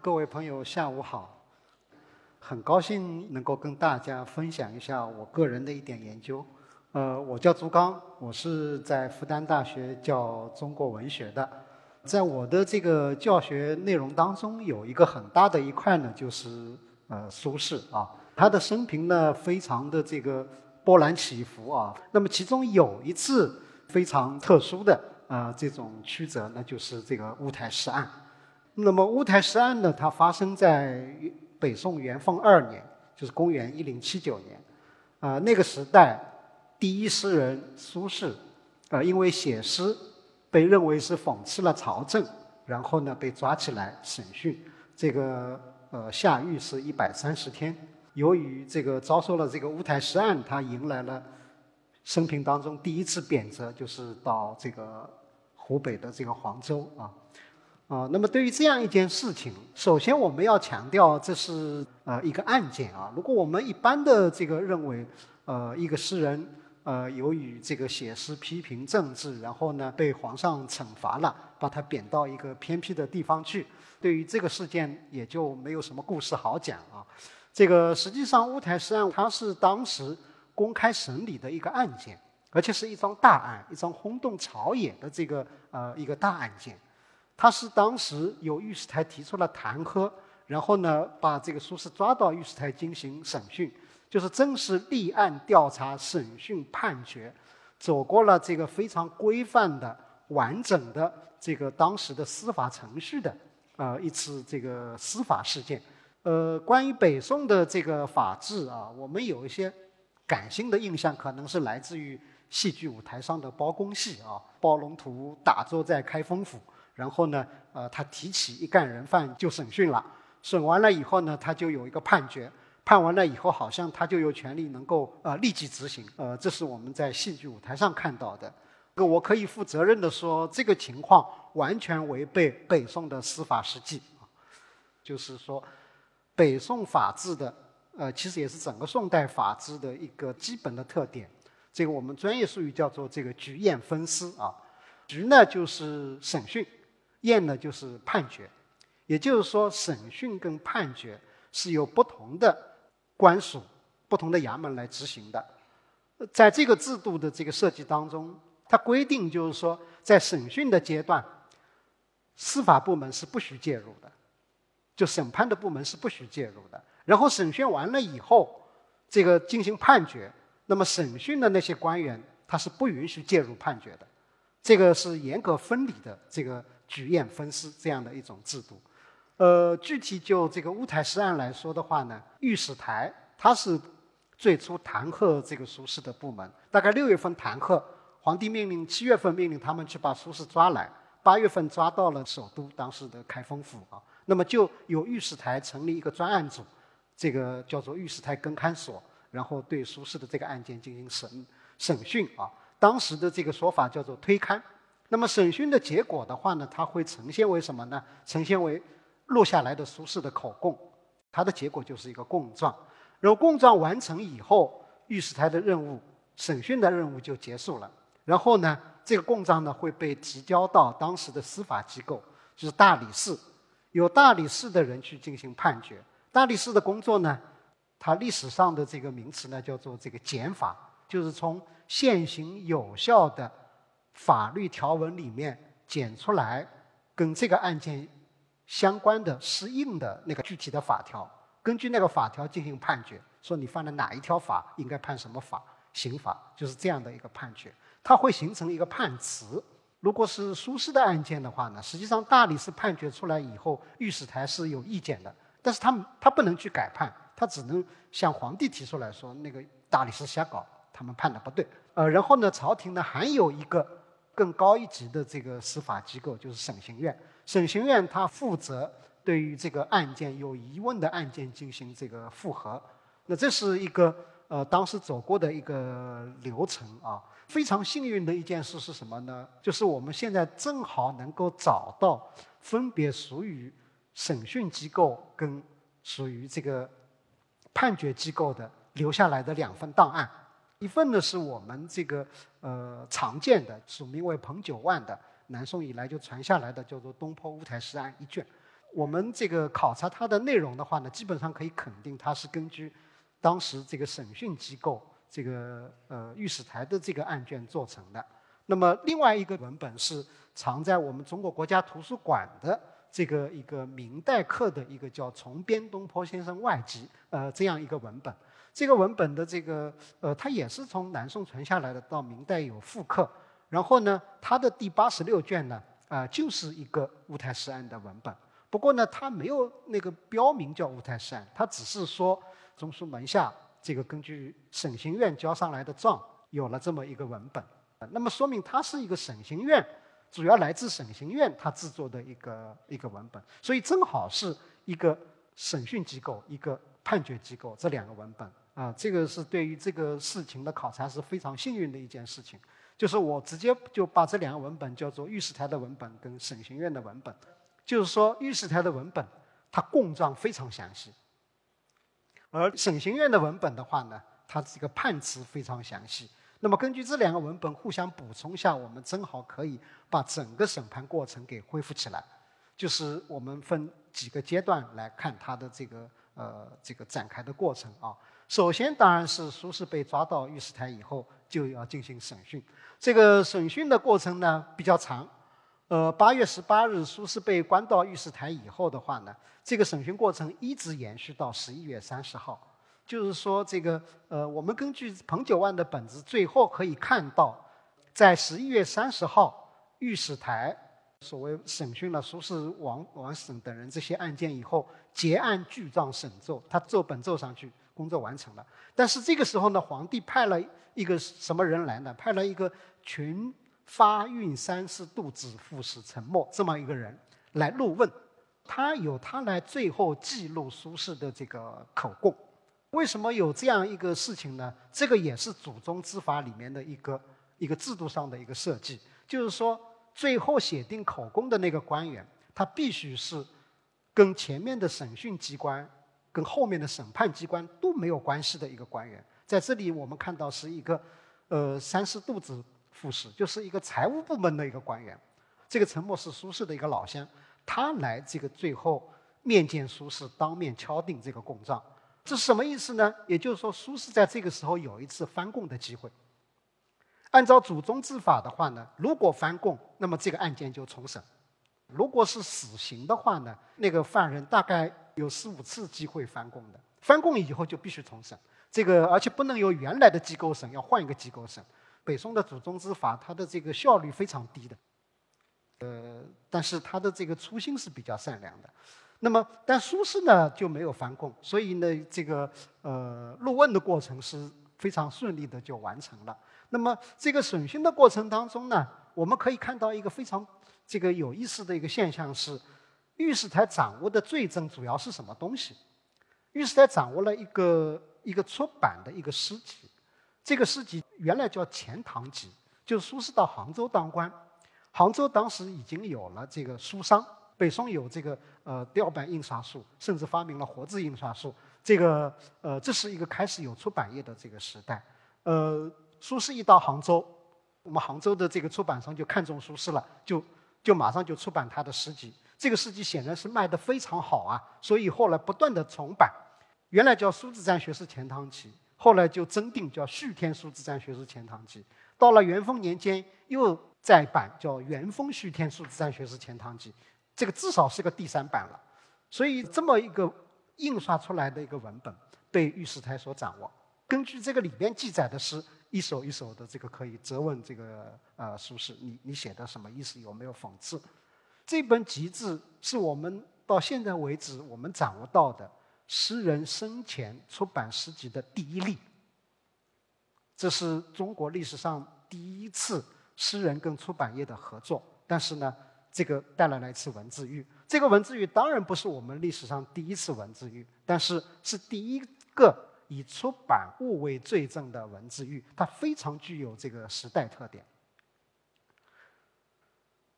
各位朋友，下午好。很高兴能够跟大家分享一下我个人的一点研究。呃，我叫朱刚，我是在复旦大学教中国文学的。在我的这个教学内容当中，有一个很大的一块呢，就是呃苏轼啊，他的生平呢非常的这个波澜起伏啊。那么其中有一次非常特殊的啊这种曲折，那就是这个乌台诗案。那么乌台诗案呢，它发生在北宋元丰二年，就是公元一零七九年。啊，那个时代第一诗人苏轼，呃，因为写诗。被认为是讽刺了朝政，然后呢被抓起来审讯，这个呃下狱是一百三十天。由于这个遭受了这个乌台诗案，他迎来了生平当中第一次贬谪，就是到这个湖北的这个黄州啊啊。那么对于这样一件事情，首先我们要强调这是呃一个案件啊。如果我们一般的这个认为，呃一个诗人。呃，由于这个写诗批评政治，然后呢被皇上惩罚了，把他贬到一个偏僻的地方去。对于这个事件，也就没有什么故事好讲啊。这个实际上乌台诗案，它是当时公开审理的一个案件，而且是一桩大案，一桩轰动朝野的这个呃一个大案件。他是当时由御史台提出了弹劾，然后呢把这个苏轼抓到御史台进行审讯。就是正式立案调查、审讯、判决，走过了这个非常规范的、完整的这个当时的司法程序的，呃，一次这个司法事件。呃，关于北宋的这个法治啊，我们有一些感性的印象，可能是来自于戏剧舞台上的包公戏啊，包龙图打坐在开封府，然后呢，呃，他提起一干人犯就审讯了，审完了以后呢，他就有一个判决。判完了以后，好像他就有权利能够呃立即执行，呃，这是我们在戏剧舞台上看到的。我可以负责任的说，这个情况完全违背北宋的司法实际啊。就是说，北宋法治的呃，其实也是整个宋代法治的一个基本的特点。这个我们专业术语叫做这个局验分司啊。局呢就是审讯，验呢就是判决。也就是说，审讯跟判决是由不同的。官署不同的衙门来执行的，在这个制度的这个设计当中，它规定就是说，在审讯的阶段，司法部门是不许介入的，就审判的部门是不许介入的。然后审讯完了以后，这个进行判决，那么审讯的那些官员他是不允许介入判决的，这个是严格分离的这个举验分司这样的一种制度。呃，具体就这个乌台诗案来说的话呢，御史台它是最初弹劾这个苏轼的部门。大概六月份弹劾，皇帝命令七月份命令他们去把苏轼抓来，八月份抓到了首都当时的开封府啊。那么就有御史台成立一个专案组，这个叫做御史台跟勘所，然后对苏轼的这个案件进行审审讯啊。当时的这个说法叫做推勘。那么审讯的结果的话呢，它会呈现为什么呢？呈现为录下来的苏轼的口供，它的结果就是一个供状。然后供状完成以后，御史台的任务、审讯的任务就结束了。然后呢，这个供状呢会被提交到当时的司法机构，就是大理寺，由大理寺的人去进行判决。大理寺的工作呢，它历史上的这个名词呢叫做这个减法，就是从现行有效的法律条文里面检出来跟这个案件。相关的适应的那个具体的法条，根据那个法条进行判决，说你犯了哪一条法，应该判什么法，刑法就是这样的一个判决，它会形成一个判词。如果是苏轼的案件的话呢，实际上大理寺判决出来以后，御史台是有意见的，但是他们他不能去改判，他只能向皇帝提出来说那个大理寺瞎搞，他们判的不对。呃，然后呢，朝廷呢还有一个更高一级的这个司法机构，就是审刑院。审刑院他负责对于这个案件有疑问的案件进行这个复核，那这是一个呃当时走过的一个流程啊。非常幸运的一件事是什么呢？就是我们现在正好能够找到分别属于审讯机构跟属于这个判决机构的留下来的两份档案，一份呢是我们这个呃常见的署名为彭九万的。南宋以来就传下来的叫做《东坡乌台诗案》一卷，我们这个考察它的内容的话呢，基本上可以肯定它是根据当时这个审讯机构这个呃御史台的这个案卷做成的。那么另外一个文本是藏在我们中国国家图书馆的这个一个明代刻的一个叫《重编东坡先生外集》呃这样一个文本。这个文本的这个呃它也是从南宋传下来的，到明代有复刻。然后呢，它的第八十六卷呢啊就是一个乌台诗案的文本。不过呢，它没有那个标明叫乌台诗案，它只是说中书门下这个根据审刑院交上来的状有了这么一个文本。那么说明它是一个审刑院，主要来自审刑院它制作的一个一个文本，所以正好是一个审讯机构、一个判决机构这两个文本啊，这个是对于这个事情的考察是非常幸运的一件事情，就是我直接就把这两个文本叫做御史台的文本跟审刑院的文本，就是说御史台的文本它供状非常详细，而审刑院的文本的话呢，它这个判词非常详细。那么根据这两个文本互相补充下，我们正好可以把整个审判过程给恢复起来。就是我们分几个阶段来看它的这个呃这个展开的过程啊。首先当然是苏轼被抓到御史台以后就要进行审讯，这个审讯的过程呢比较长。呃，八月十八日苏轼被关到御史台以后的话呢，这个审讯过程一直延续到十一月三十号。就是说，这个呃，我们根据彭九万的本子，最后可以看到，在十一月三十号，御史台所谓审讯了苏轼、王王审等人这些案件以后，结案具状审奏，他奏本奏上去，工作完成了。但是这个时候呢，皇帝派了一个什么人来呢？派了一个群发运三司度指副使陈默这么一个人来录问，他由他来最后记录苏轼的这个口供。为什么有这样一个事情呢？这个也是祖宗之法里面的一个一个制度上的一个设计，就是说，最后写定口供的那个官员，他必须是跟前面的审讯机关、跟后面的审判机关都没有关系的一个官员。在这里，我们看到是一个呃三司度子副使，就是一个财务部门的一个官员。这个陈默是苏轼的一个老乡，他来这个最后面见苏轼，当面敲定这个供状。这是什么意思呢？也就是说，苏轼在这个时候有一次翻供的机会。按照祖宗之法的话呢，如果翻供，那么这个案件就重审；如果是死刑的话呢，那个犯人大概有四五次机会翻供的。翻供以后就必须重审，这个而且不能由原来的机构审，要换一个机构审。北宋的祖宗之法，它的这个效率非常低的，呃，但是它的这个初心是比较善良的。那么，但苏轼呢就没有翻供，所以呢，这个呃录问的过程是非常顺利的就完成了。那么，这个审讯的过程当中呢，我们可以看到一个非常这个有意思的一个现象是，御史台掌握的罪证主要是什么东西？御史台掌握了一个一个出版的一个诗集，这个诗集原来叫《钱塘集》，就是苏轼到杭州当官，杭州当时已经有了这个书商。北宋有这个呃雕版印刷术，甚至发明了活字印刷术。这个呃，这是一个开始有出版业的这个时代。呃，苏轼一到杭州，我们杭州的这个出版商就看中苏轼了，就就马上就出版他的诗集。这个诗集显然是卖得非常好啊，所以后来不断的重版。原来叫《苏子瞻学士钱塘集》，后来就增订叫《续天苏子瞻学士钱塘集》。到了元丰年间又再版叫《元丰续天苏子瞻学士钱塘集》。这个至少是个第三版了，所以这么一个印刷出来的一个文本被御史台所掌握。根据这个里边记载的诗，一首一首的，这个可以责问这个呃苏轼，你你写的什么意思？有没有讽刺？这本集志是我们到现在为止我们掌握到的诗人生前出版诗集的第一例。这是中国历史上第一次诗人跟出版业的合作，但是呢。这个带来了一次文字狱，这个文字狱当然不是我们历史上第一次文字狱，但是是第一个以出版物为罪证的文字狱，它非常具有这个时代特点。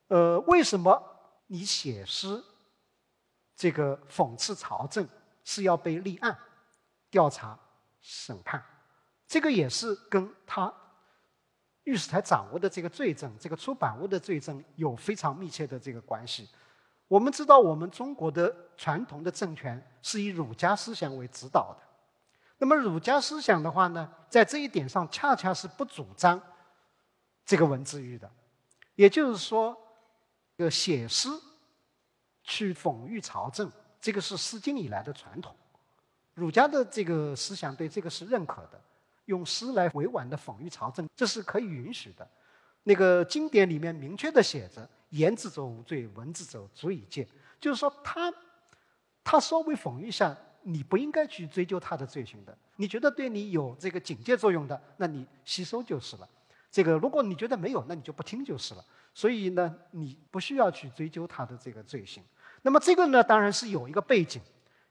呃，为什么你写诗，这个讽刺朝政是要被立案、调查、审判？这个也是跟他。御史台掌握的这个罪证，这个出版物的罪证有非常密切的这个关系。我们知道，我们中国的传统的政权是以儒家思想为指导的。那么，儒家思想的话呢，在这一点上恰恰是不主张这个文字狱的。也就是说，这个写诗去讽喻朝政，这个是诗经以来的传统。儒家的这个思想对这个是认可的，用诗来委婉的讽喻朝政，这是可以允许的。那个经典里面明确的写着。言之者无罪，文之者足以戒。就是说，他他稍微讽喻一下，你不应该去追究他的罪行的。你觉得对你有这个警戒作用的，那你吸收就是了。这个如果你觉得没有，那你就不听就是了。所以呢，你不需要去追究他的这个罪行。那么这个呢，当然是有一个背景，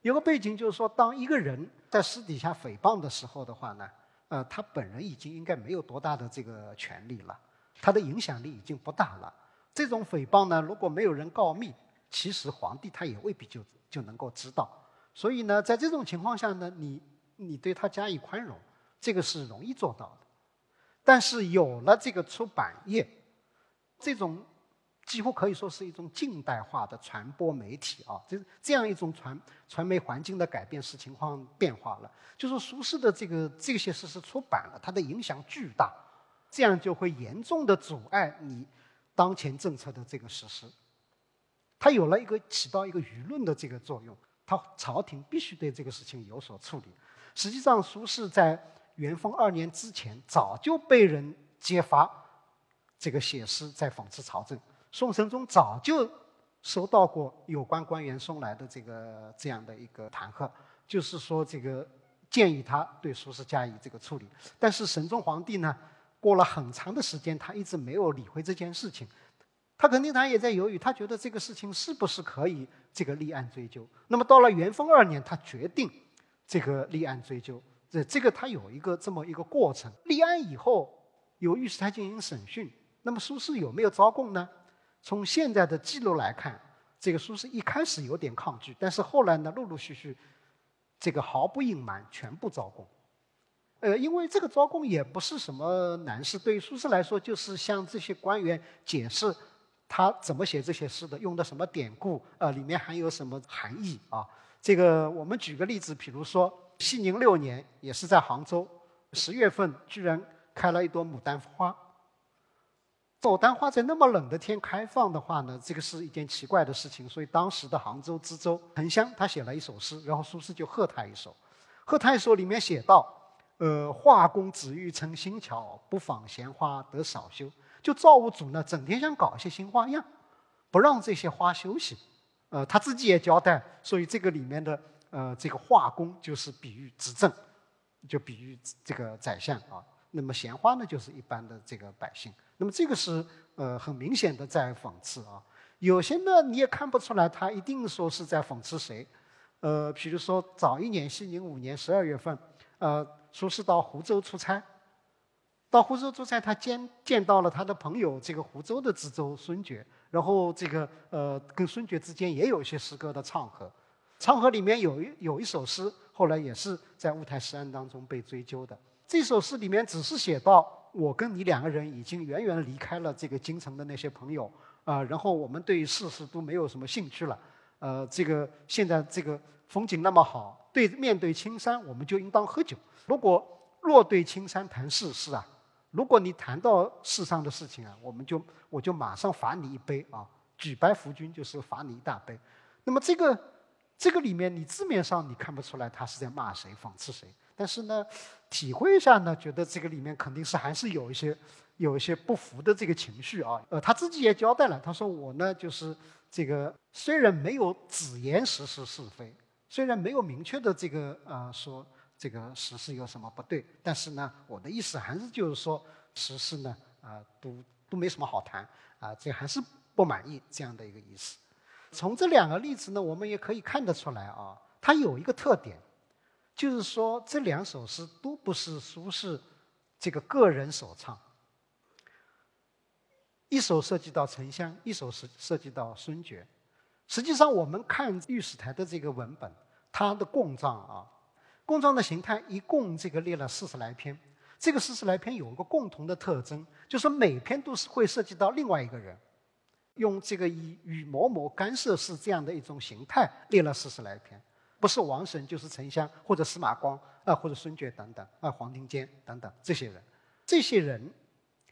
有个背景就是说，当一个人在私底下诽谤的时候的话呢，呃，他本人已经应该没有多大的这个权利了，他的影响力已经不大了。这种诽谤呢，如果没有人告密，其实皇帝他也未必就就能够知道。所以呢，在这种情况下呢，你你对他加以宽容，这个是容易做到的。但是有了这个出版业，这种几乎可以说是一种近代化的传播媒体啊，这这样一种传传媒环境的改变，使情况变化了。就是苏轼的这个这些事是出版了，它的影响巨大，这样就会严重的阻碍你。当前政策的这个实施，它有了一个起到一个舆论的这个作用，他朝廷必须对这个事情有所处理。实际上，苏轼在元丰二年之前早就被人揭发这个写诗在讽刺朝政。宋神宗早就收到过有关官员送来的这个这样的一个弹劾，就是说这个建议他对苏轼加以这个处理。但是神宗皇帝呢？过了很长的时间，他一直没有理会这件事情。他肯定他也在犹豫，他觉得这个事情是不是可以这个立案追究。那么到了元丰二年，他决定这个立案追究。这这个他有一个这么一个过程。立案以后，由御史台进行审讯。那么苏轼有没有招供呢？从现在的记录来看，这个苏轼一开始有点抗拒，但是后来呢，陆陆续续，这个毫不隐瞒，全部招供。呃，因为这个招供也不是什么难事，对于苏轼来说，就是向这些官员解释他怎么写这些诗的，用的什么典故，呃，里面含有什么含义啊？这个我们举个例子，比如说熙宁六年，也是在杭州，十月份居然开了一朵牡丹花。牡丹花在那么冷的天开放的话呢，这个是一件奇怪的事情，所以当时的杭州知州滕香他写了一首诗，然后苏轼就贺他一首，贺他一首里面写道。呃，画工只欲成新巧，不妨闲花得少修。就造物主呢，整天想搞一些新花样，不让这些花休息。呃，他自己也交代，所以这个里面的呃，这个画工就是比喻执政，就比喻这个宰相啊。那么闲花呢，就是一般的这个百姓。那么这个是呃很明显的在讽刺啊。有些呢你也看不出来，他一定说是在讽刺谁。呃，比如说早一年，熙宁五年十二月份，呃。苏轼到湖州出差，到湖州出差，他见见到了他的朋友，这个湖州的知州孙觉，然后这个呃，跟孙觉之间也有一些诗歌的唱和，唱和里面有一有一首诗，后来也是在乌台诗案当中被追究的。这首诗里面只是写到我跟你两个人已经远远离开了这个京城的那些朋友啊，然后我们对于世事都没有什么兴趣了，呃，这个现在这个风景那么好，对面对青山，我们就应当喝酒。如果若对青山谈世事啊，如果你谈到世上的事情啊，我们就我就马上罚你一杯啊，举白拂军就是罚你一大杯。那么这个这个里面，你字面上你看不出来他是在骂谁、讽刺谁，但是呢，体会一下呢，觉得这个里面肯定是还是有一些有一些不服的这个情绪啊。呃，他自己也交代了，他说我呢就是这个虽然没有只言实事是非，虽然没有明确的这个呃说。这个实事有什么不对？但是呢，我的意思还是就是说，实事呢，啊，都都没什么好谈，啊，这还是不满意这样的一个意思。从这两个例子呢，我们也可以看得出来啊，它有一个特点，就是说这两首诗都不是苏轼这个个人所唱，一首涉及到沉香，一首是涉及到孙觉。实际上，我们看御史台的这个文本，它的供账啊。工装的形态一共这个列了四十来篇，这个四十来篇有一个共同的特征，就是每篇都是会涉及到另外一个人，用这个以与某某干涉式这样的一种形态列了四十来篇，不是王审就是沉香或者司马光啊或者孙觉等等啊黄庭坚等等这些人，这些人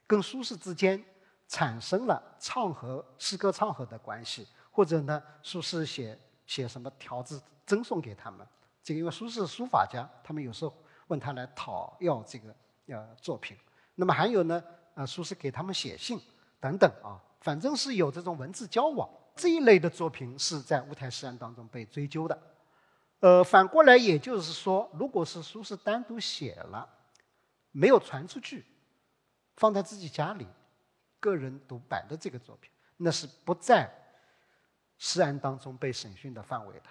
跟苏轼之间产生了唱和诗歌唱和的关系，或者呢苏轼写写什么条子赠送给他们，这个因为苏轼书法家，他们有时候问他来讨要这个呃作品，那么还有呢啊苏轼给他们写信。等等啊，反正是有这种文字交往这一类的作品是在乌台诗案当中被追究的。呃，反过来也就是说，如果是苏轼单独写了，没有传出去，放在自己家里个人独摆的这个作品，那是不在诗案当中被审讯的范围的。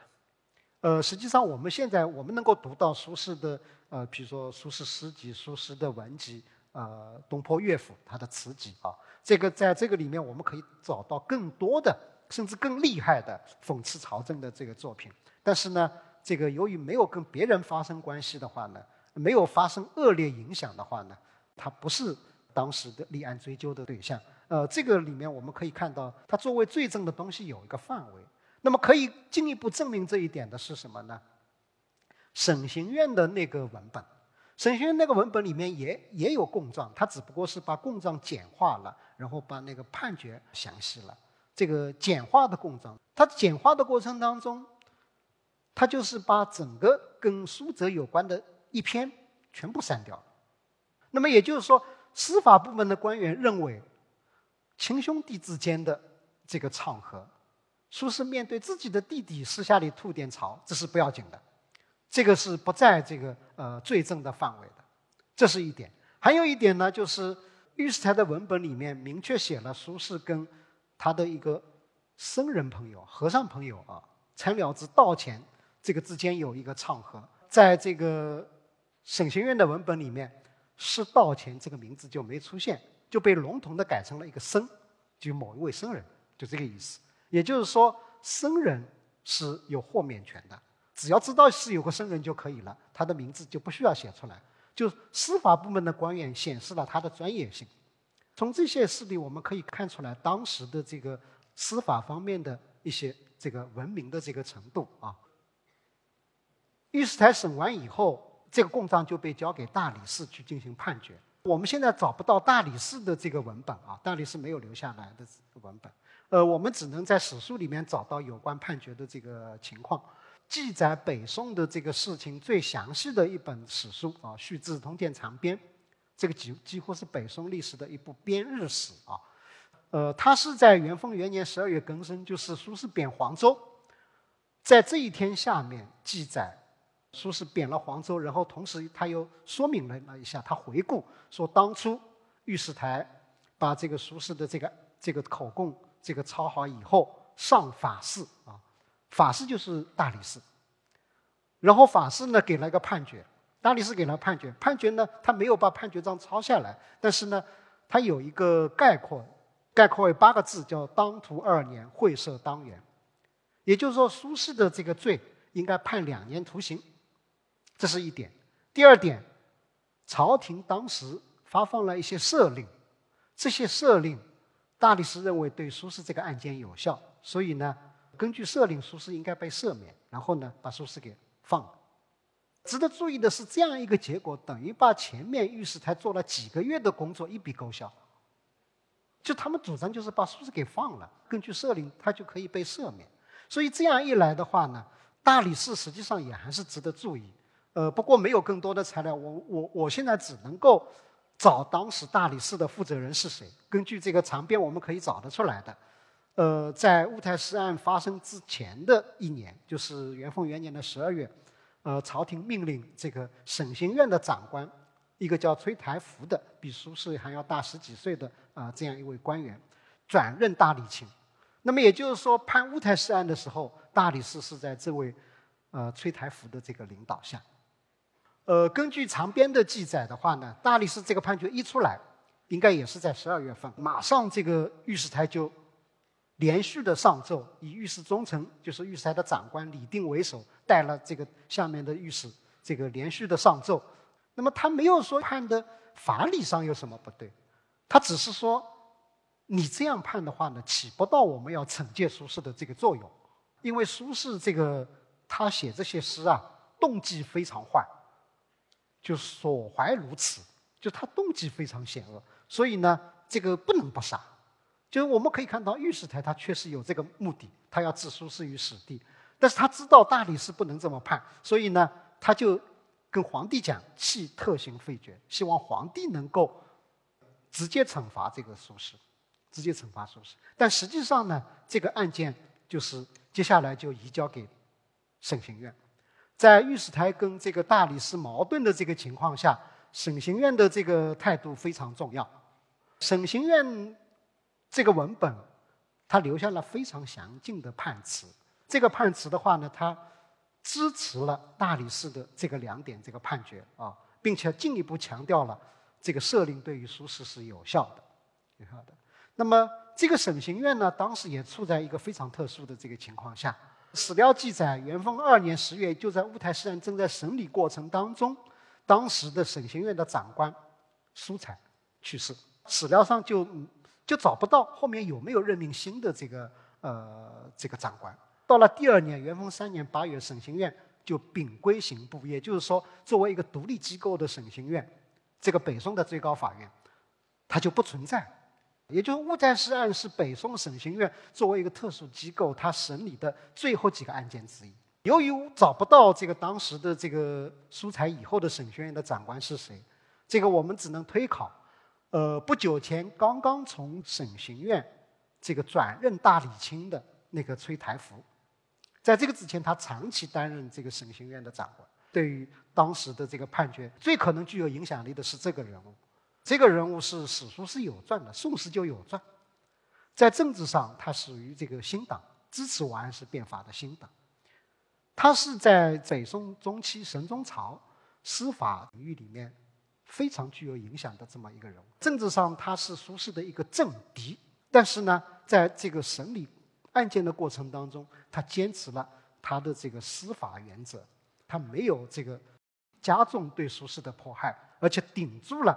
呃，实际上我们现在我们能够读到苏轼的呃，比如说苏轼诗集、苏轼的文集。呃，东坡乐府他的词集啊，这个在这个里面我们可以找到更多的，甚至更厉害的讽刺朝政的这个作品。但是呢，这个由于没有跟别人发生关系的话呢，没有发生恶劣影响的话呢，他不是当时的立案追究的对象。呃，这个里面我们可以看到，他作为罪证的东西有一个范围。那么可以进一步证明这一点的是什么呢？审刑院的那个文本。审讯那个文本里面也也有供状，他只不过是把供状简化了，然后把那个判决详细了。这个简化的供状，它简化的过程当中，他就是把整个跟苏辙有关的一篇全部删掉了。那么也就是说，司法部门的官员认为，亲兄弟之间的这个场合，苏轼面对自己的弟弟私下里吐点槽，这是不要紧的。这个是不在这个呃罪证的范围的，这是一点。还有一点呢，就是御史台的文本里面明确写了苏轼跟他的一个僧人朋友、和尚朋友啊，陈了之道前这个之间有一个唱和。在这个审刑院的文本里面，是道前这个名字就没出现，就被笼统的改成了一个僧，就某一位僧人，就这个意思。也就是说，僧人是有豁免权的。只要知道是有个僧人就可以了，他的名字就不需要写出来。就司法部门的官员显示了他的专业性。从这些事例我们可以看出来，当时的这个司法方面的一些这个文明的这个程度啊。御史台审完以后，这个供状就被交给大理寺去进行判决。我们现在找不到大理寺的这个文本啊，大理寺没有留下来的文本。呃，我们只能在史书里面找到有关判决的这个情况。记载北宋的这个事情最详细的一本史书啊，《续志通鉴长编》，这个几几乎是北宋历史的一部编日史啊。呃，它是在元丰元年十二月更生，就是苏轼贬黄州，在这一天下面记载苏轼贬了黄州，然后同时他又说明了那一下，他回顾说当初御史台把这个苏轼的这个这个口供这个抄好以后上法事啊。法事就是大理寺，然后法师呢给了一个判决，大理寺给了判决，判决呢他没有把判决章抄下来，但是呢他有一个概括，概括为八个字，叫当涂二年，会赦当元，也就是说苏轼的这个罪应该判两年徒刑，这是一点。第二点，朝廷当时发放了一些赦令，这些赦令，大理寺认为对苏轼这个案件有效，所以呢。根据赦令，苏轼应该被赦免，然后呢，把苏轼给放了。值得注意的是，这样一个结果等于把前面御史台做了几个月的工作一笔勾销。就他们主张就是把苏轼给放了，根据赦令他就可以被赦免。所以这样一来的话呢，大理寺实际上也还是值得注意。呃，不过没有更多的材料，我我我现在只能够找当时大理寺的负责人是谁。根据这个长编，我们可以找得出来的。呃，在乌台诗案发生之前的一年，就是元丰元年的十二月，呃，朝廷命令这个审刑院的长官，一个叫崔台福的，比苏轼还要大十几岁的啊，这样一位官员，转任大理卿。那么也就是说，判乌台诗案的时候，大理寺是在这位呃崔台福的这个领导下。呃，根据长编的记载的话呢，大理寺这个判决一出来，应该也是在十二月份，马上这个御史台就。连续的上奏，以御史中丞，就是御史台的长官李定为首，带了这个下面的御史，这个连续的上奏。那么他没有说判的法理上有什么不对，他只是说你这样判的话呢，起不到我们要惩戒苏轼的这个作用，因为苏轼这个他写这些诗啊，动机非常坏，就所怀如此，就他动机非常险恶，所以呢，这个不能不杀。就是我们可以看到，御史台他确实有这个目的，他要置苏轼于死地，但是他知道大理寺不能这么判，所以呢，他就跟皇帝讲，弃特刑废爵，希望皇帝能够直接惩罚这个苏轼。直接惩罚苏轼，但实际上呢，这个案件就是接下来就移交给审刑院。在御史台跟这个大理寺矛盾的这个情况下，审刑院的这个态度非常重要。审刑院这个文本，他留下了非常详尽的判词。这个判词的话呢，他支持了大理寺的这个两点这个判决啊，并且进一步强调了这个赦令对于苏轼是有效的，有效的。那么，这个审刑院呢，当时也处在一个非常特殊的这个情况下。史料记载，元丰二年十月，就在乌台诗案正在审理过程当中，当时的审刑院的长官苏才去世。史料上就就找不到后面有没有任命新的这个呃这个长官。到了第二年，元丰三年八月，审刑院就禀归刑部，也就是说，作为一个独立机构的审刑院，这个北宋的最高法院，它就不存在。也就是乌台诗案是北宋审刑院作为一个特殊机构，它审理的最后几个案件之一。由于找不到这个当时的这个苏才以后的审讯院的长官是谁，这个我们只能推考。呃，不久前刚刚从审刑院这个转任大理卿的那个崔台福，在这个之前，他长期担任这个审刑院的长官。对于当时的这个判决，最可能具有影响力的是这个人物。这个人物是史书是有传的，宋史就有传。在政治上，他属于这个新党，支持王安石变法的新党。他是在北宋中期神宗朝司法领域里面非常具有影响的这么一个人物。政治上，他是苏轼的一个政敌，但是呢，在这个审理案件的过程当中，他坚持了他的这个司法原则，他没有这个加重对苏轼的迫害，而且顶住了。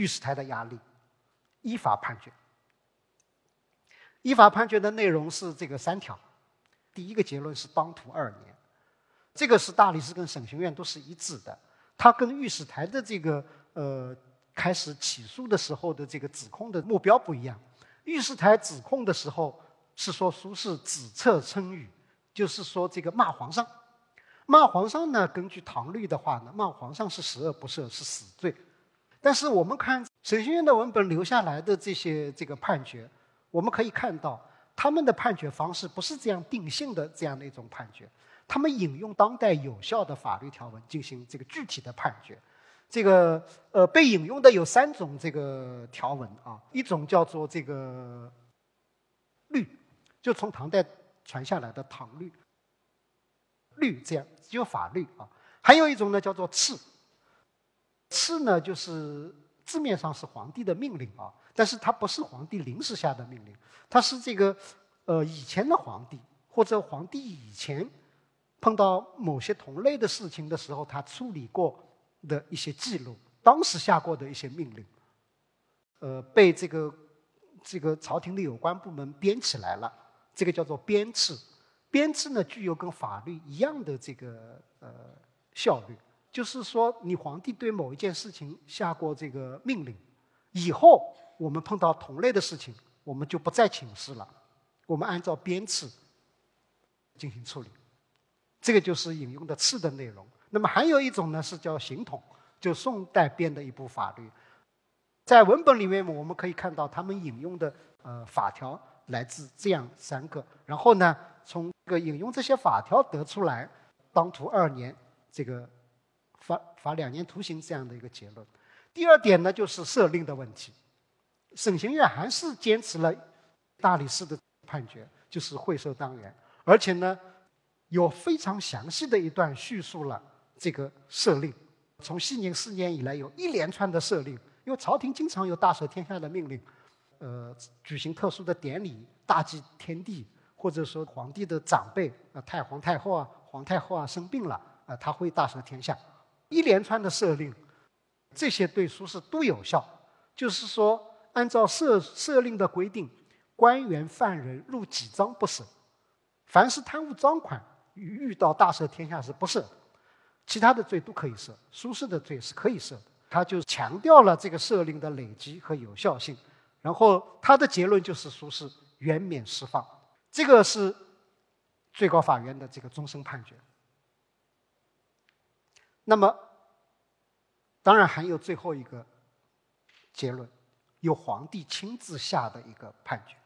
御史台的压力，依法判决。依法判决的内容是这个三条：第一个结论是当徒二年，这个是大理寺跟审刑院都是一致的。它跟御史台的这个呃开始起诉的时候的这个指控的目标不一样。御史台指控的时候是说苏轼指策称语，就是说这个骂皇上。骂皇上呢，根据唐律的话呢，骂皇上是十恶不赦，是死罪。但是我们看审讯院的文本留下来的这些这个判决，我们可以看到他们的判决方式不是这样定性的这样的一种判决，他们引用当代有效的法律条文进行这个具体的判决。这个呃被引用的有三种这个条文啊，一种叫做这个律，就从唐代传下来的唐律，律这样只有法律啊，还有一种呢叫做敕。敕呢，就是字面上是皇帝的命令啊，但是它不是皇帝临时下的命令，它是这个呃以前的皇帝或者皇帝以前碰到某些同类的事情的时候，他处理过的一些记录，当时下过的一些命令，呃，被这个这个朝廷的有关部门编起来了，这个叫做编制。编制呢，具有跟法律一样的这个呃效率。就是说，你皇帝对某一件事情下过这个命令，以后我们碰到同类的事情，我们就不再请示了，我们按照编次进行处理。这个就是引用的次的内容。那么还有一种呢，是叫刑统，就宋代编的一部法律，在文本里面我们可以看到，他们引用的呃法条来自这样三个，然后呢，从这个引用这些法条得出来，当涂二年这个。罚两年徒刑这样的一个结论。第二点呢，就是赦令的问题。审刑院还是坚持了大理寺的判决，就是会赦当元，而且呢，有非常详细的一段叙述了这个赦令。从熙宁四年以来，有一连串的赦令，因为朝廷经常有大赦天下的命令，呃，举行特殊的典礼，大祭天地，或者说皇帝的长辈啊，太皇太后啊，皇太后啊生病了啊，他会大赦天下。一连串的赦令，这些对苏轼都有效。就是说，按照设设令的规定，官员犯人入几赃不赦，凡是贪污赃款遇到大赦天下是不赦的，其他的罪都可以赦，苏轼的罪是可以赦的。他就强调了这个赦令的累积和有效性，然后他的结论就是苏轼原免释放，这个是最高法院的这个终审判决。那么，当然还有最后一个结论，由皇帝亲自下的一个判决。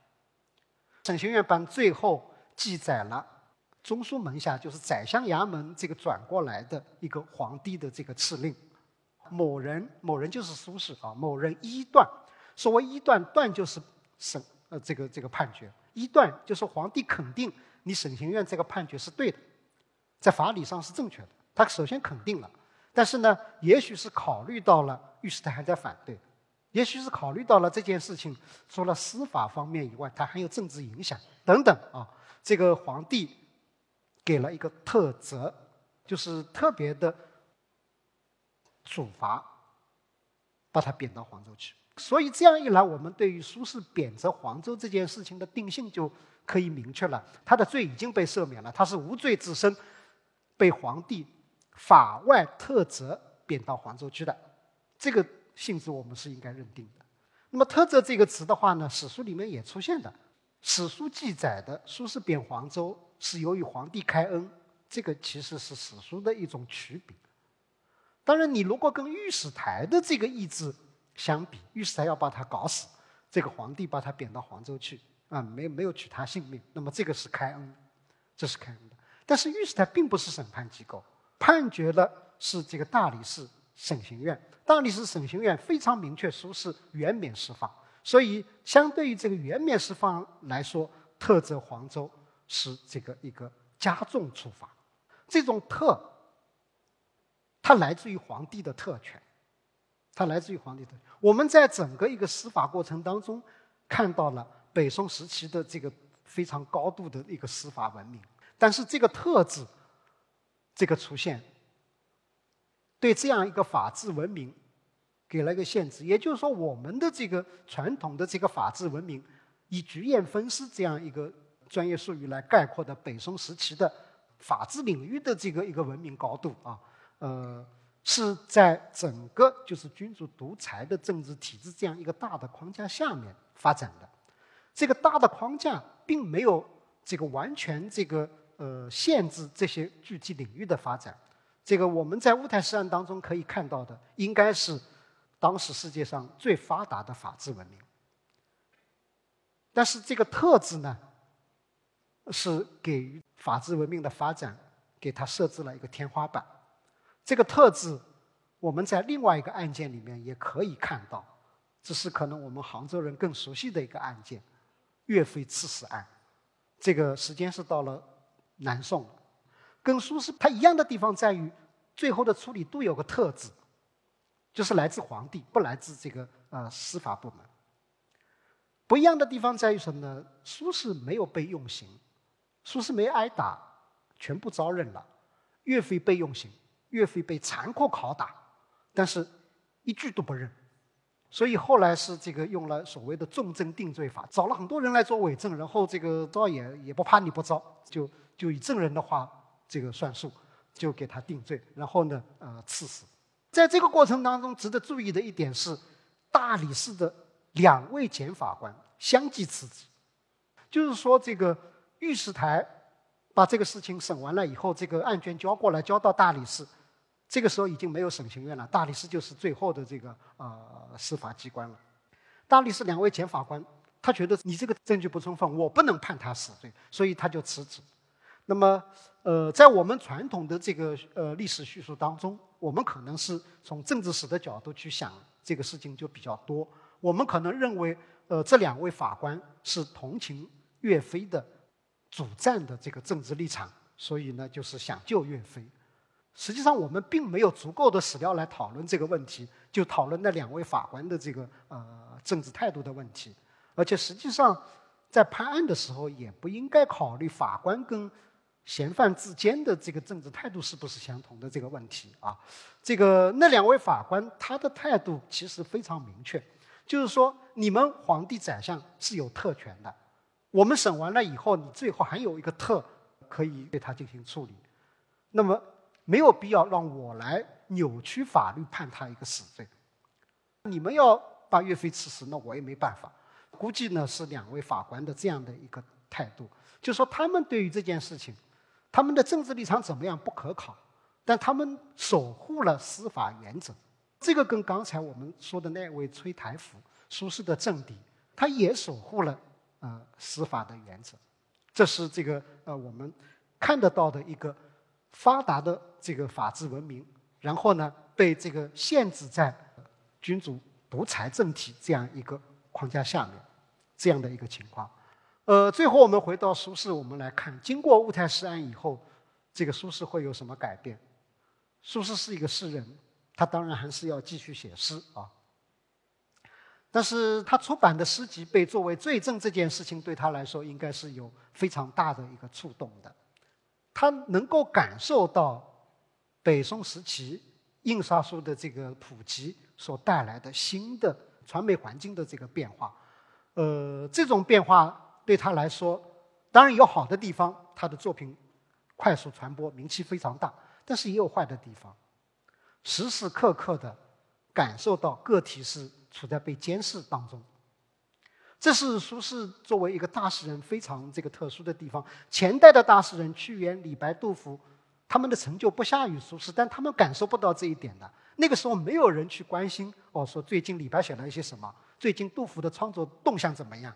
审刑院版最后记载了中书门下就是宰相衙门这个转过来的一个皇帝的这个敕令。某人，某人就是苏轼啊。某人一断，所谓一断，断就是审呃这个这个判决。一断就是皇帝肯定你审刑院这个判决是对的，在法理上是正确的。他首先肯定了，但是呢，也许是考虑到了御史台还在反对，也许是考虑到了这件事情除了司法方面以外，它还有政治影响等等啊。这个皇帝给了一个特责，就是特别的。处罚，把他贬到黄州去。所以这样一来，我们对于苏轼贬谪黄州这件事情的定性就可以明确了。他的罪已经被赦免了，他是无罪自身，被皇帝法外特责贬到黄州去的。这个性质我们是应该认定的。那么“特责”这个词的话呢，史书里面也出现的。史书记载的苏轼贬黄州是由于皇帝开恩，这个其实是史书的一种曲笔。当然，你如果跟御史台的这个意志相比，御史台要把他搞死，这个皇帝把他贬到黄州去，啊，没没有取他性命，那么这个是开恩，这是开恩的。但是御史台并不是审判机构，判决的是这个大理寺审刑院，大理寺审刑院非常明确，说是原免释放，所以相对于这个原免释放来说，特责黄州是这个一个加重处罚，这种特。它来自于皇帝的特权，它来自于皇帝的。我们在整个一个司法过程当中，看到了北宋时期的这个非常高度的一个司法文明。但是这个“特”字，这个出现，对这样一个法治文明给了一个限制。也就是说，我们的这个传统的这个法治文明，以局宴分尸这样一个专业术语来概括的北宋时期的法治领域的这个一个文明高度啊。呃，是在整个就是君主独裁的政治体制这样一个大的框架下面发展的。这个大的框架并没有这个完全这个呃限制这些具体领域的发展。这个我们在乌台诗案当中可以看到的，应该是当时世界上最发达的法治文明。但是这个特质呢，是给予法治文明的发展给它设置了一个天花板。这个特质，我们在另外一个案件里面也可以看到，这是可能我们杭州人更熟悉的一个案件——岳飞刺史案。这个时间是到了南宋，跟苏轼他一样的地方在于，最后的处理都有个特质，就是来自皇帝，不来自这个呃司法部门。不一样的地方在于什么呢？苏轼没有被用刑，苏轼没挨打，全部招认了；岳飞被用刑。岳飞被残酷拷打，但是一句都不认，所以后来是这个用了所谓的重症定罪法，找了很多人来做伪证，然后这个招也也不怕你不招，就就以证人的话这个算数，就给他定罪，然后呢呃赐死。在这个过程当中，值得注意的一点是，大理寺的两位检法官相继辞职，就是说这个御史台把这个事情审完了以后，这个案卷交过来，交到大理寺。这个时候已经没有审刑院了，大理寺就是最后的这个呃司法机关了。大理寺两位检法官，他觉得你这个证据不充分，我不能判他死罪，所以他就辞职。那么，呃，在我们传统的这个呃历史叙述当中，我们可能是从政治史的角度去想这个事情就比较多。我们可能认为，呃，这两位法官是同情岳飞的主战的这个政治立场，所以呢，就是想救岳飞。实际上，我们并没有足够的史料来讨论这个问题，就讨论那两位法官的这个呃政治态度的问题。而且，实际上在判案的时候，也不应该考虑法官跟嫌犯之间的这个政治态度是不是相同的这个问题啊。这个那两位法官他的态度其实非常明确，就是说，你们皇帝宰相是有特权的，我们审完了以后，你最后还有一个特可以对他进行处理，那么没有必要让我来扭曲法律判他一个死罪。你们要把岳飞刺死，那我也没办法。估计呢是两位法官的这样的一个态度，就说他们对于这件事情，他们的政治立场怎么样不可考，但他们守护了司法原则。这个跟刚才我们说的那位崔台福，苏轼的政敌，他也守护了呃司法的原则。这是这个呃我们看得到的一个发达的这个法治文明，然后呢被这个限制在君主独裁政体这样一个框架下面。这样的一个情况，呃，最后我们回到苏轼，我们来看，经过乌台诗案以后，这个苏轼会有什么改变？苏轼是一个诗人，他当然还是要继续写诗啊。但是他出版的诗集被作为罪证这件事情，对他来说应该是有非常大的一个触动的。他能够感受到北宋时期印刷术的这个普及所带来的新的传媒环境的这个变化。呃，这种变化对他来说，当然有好的地方，他的作品快速传播，名气非常大。但是也有坏的地方，时时刻刻的感受到个体是处在被监视当中。这是苏轼作为一个大诗人非常这个特殊的地方。前代的大诗人屈原、李白、杜甫，他们的成就不下于苏轼，但他们感受不到这一点的。那个时候没有人去关心哦，说最近李白写了一些什么。最近杜甫的创作动向怎么样？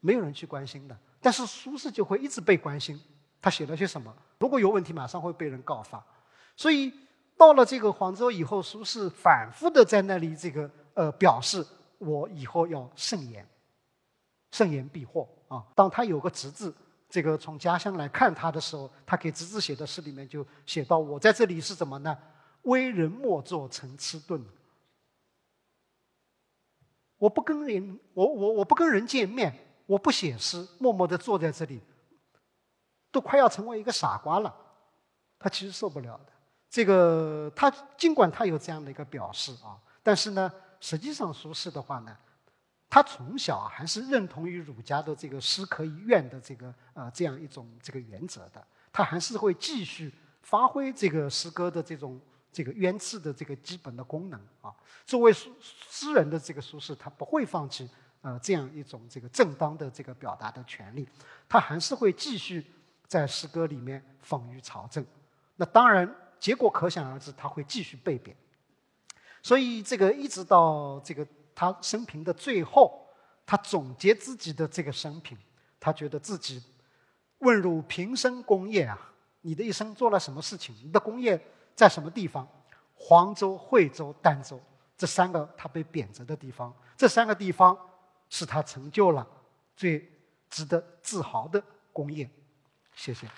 没有人去关心的，但是苏轼就会一直被关心。他写了些什么？如果有问题，马上会被人告发。所以到了这个黄州以后，苏轼反复的在那里这个呃表示，我以后要慎言，慎言避祸啊。当他有个侄子，这个从家乡来看他的时候，他给侄子写的诗里面就写到：我在这里是怎么呢？为人莫作陈词顿。我不跟人，我我我不跟人见面，我不写诗，默默地坐在这里，都快要成为一个傻瓜了。他其实受不了的。这个他尽管他有这样的一个表示啊，但是呢，实际上苏轼的话呢，他从小还是认同于儒家的这个诗可以怨的这个呃这样一种这个原则的。他还是会继续发挥这个诗歌的这种。这个冤刺的这个基本的功能啊，作为诗诗人的这个苏轼，他不会放弃呃这样一种这个正当的这个表达的权利，他还是会继续在诗歌里面讽喻朝政。那当然，结果可想而知，他会继续被贬。所以这个一直到这个他生平的最后，他总结自己的这个生平，他觉得自己问汝平生功业啊，你的一生做了什么事情？你的功业。在什么地方？黄州、惠州、儋州这三个他被贬谪的地方，这三个地方是他成就了最值得自豪的工业。谢谢。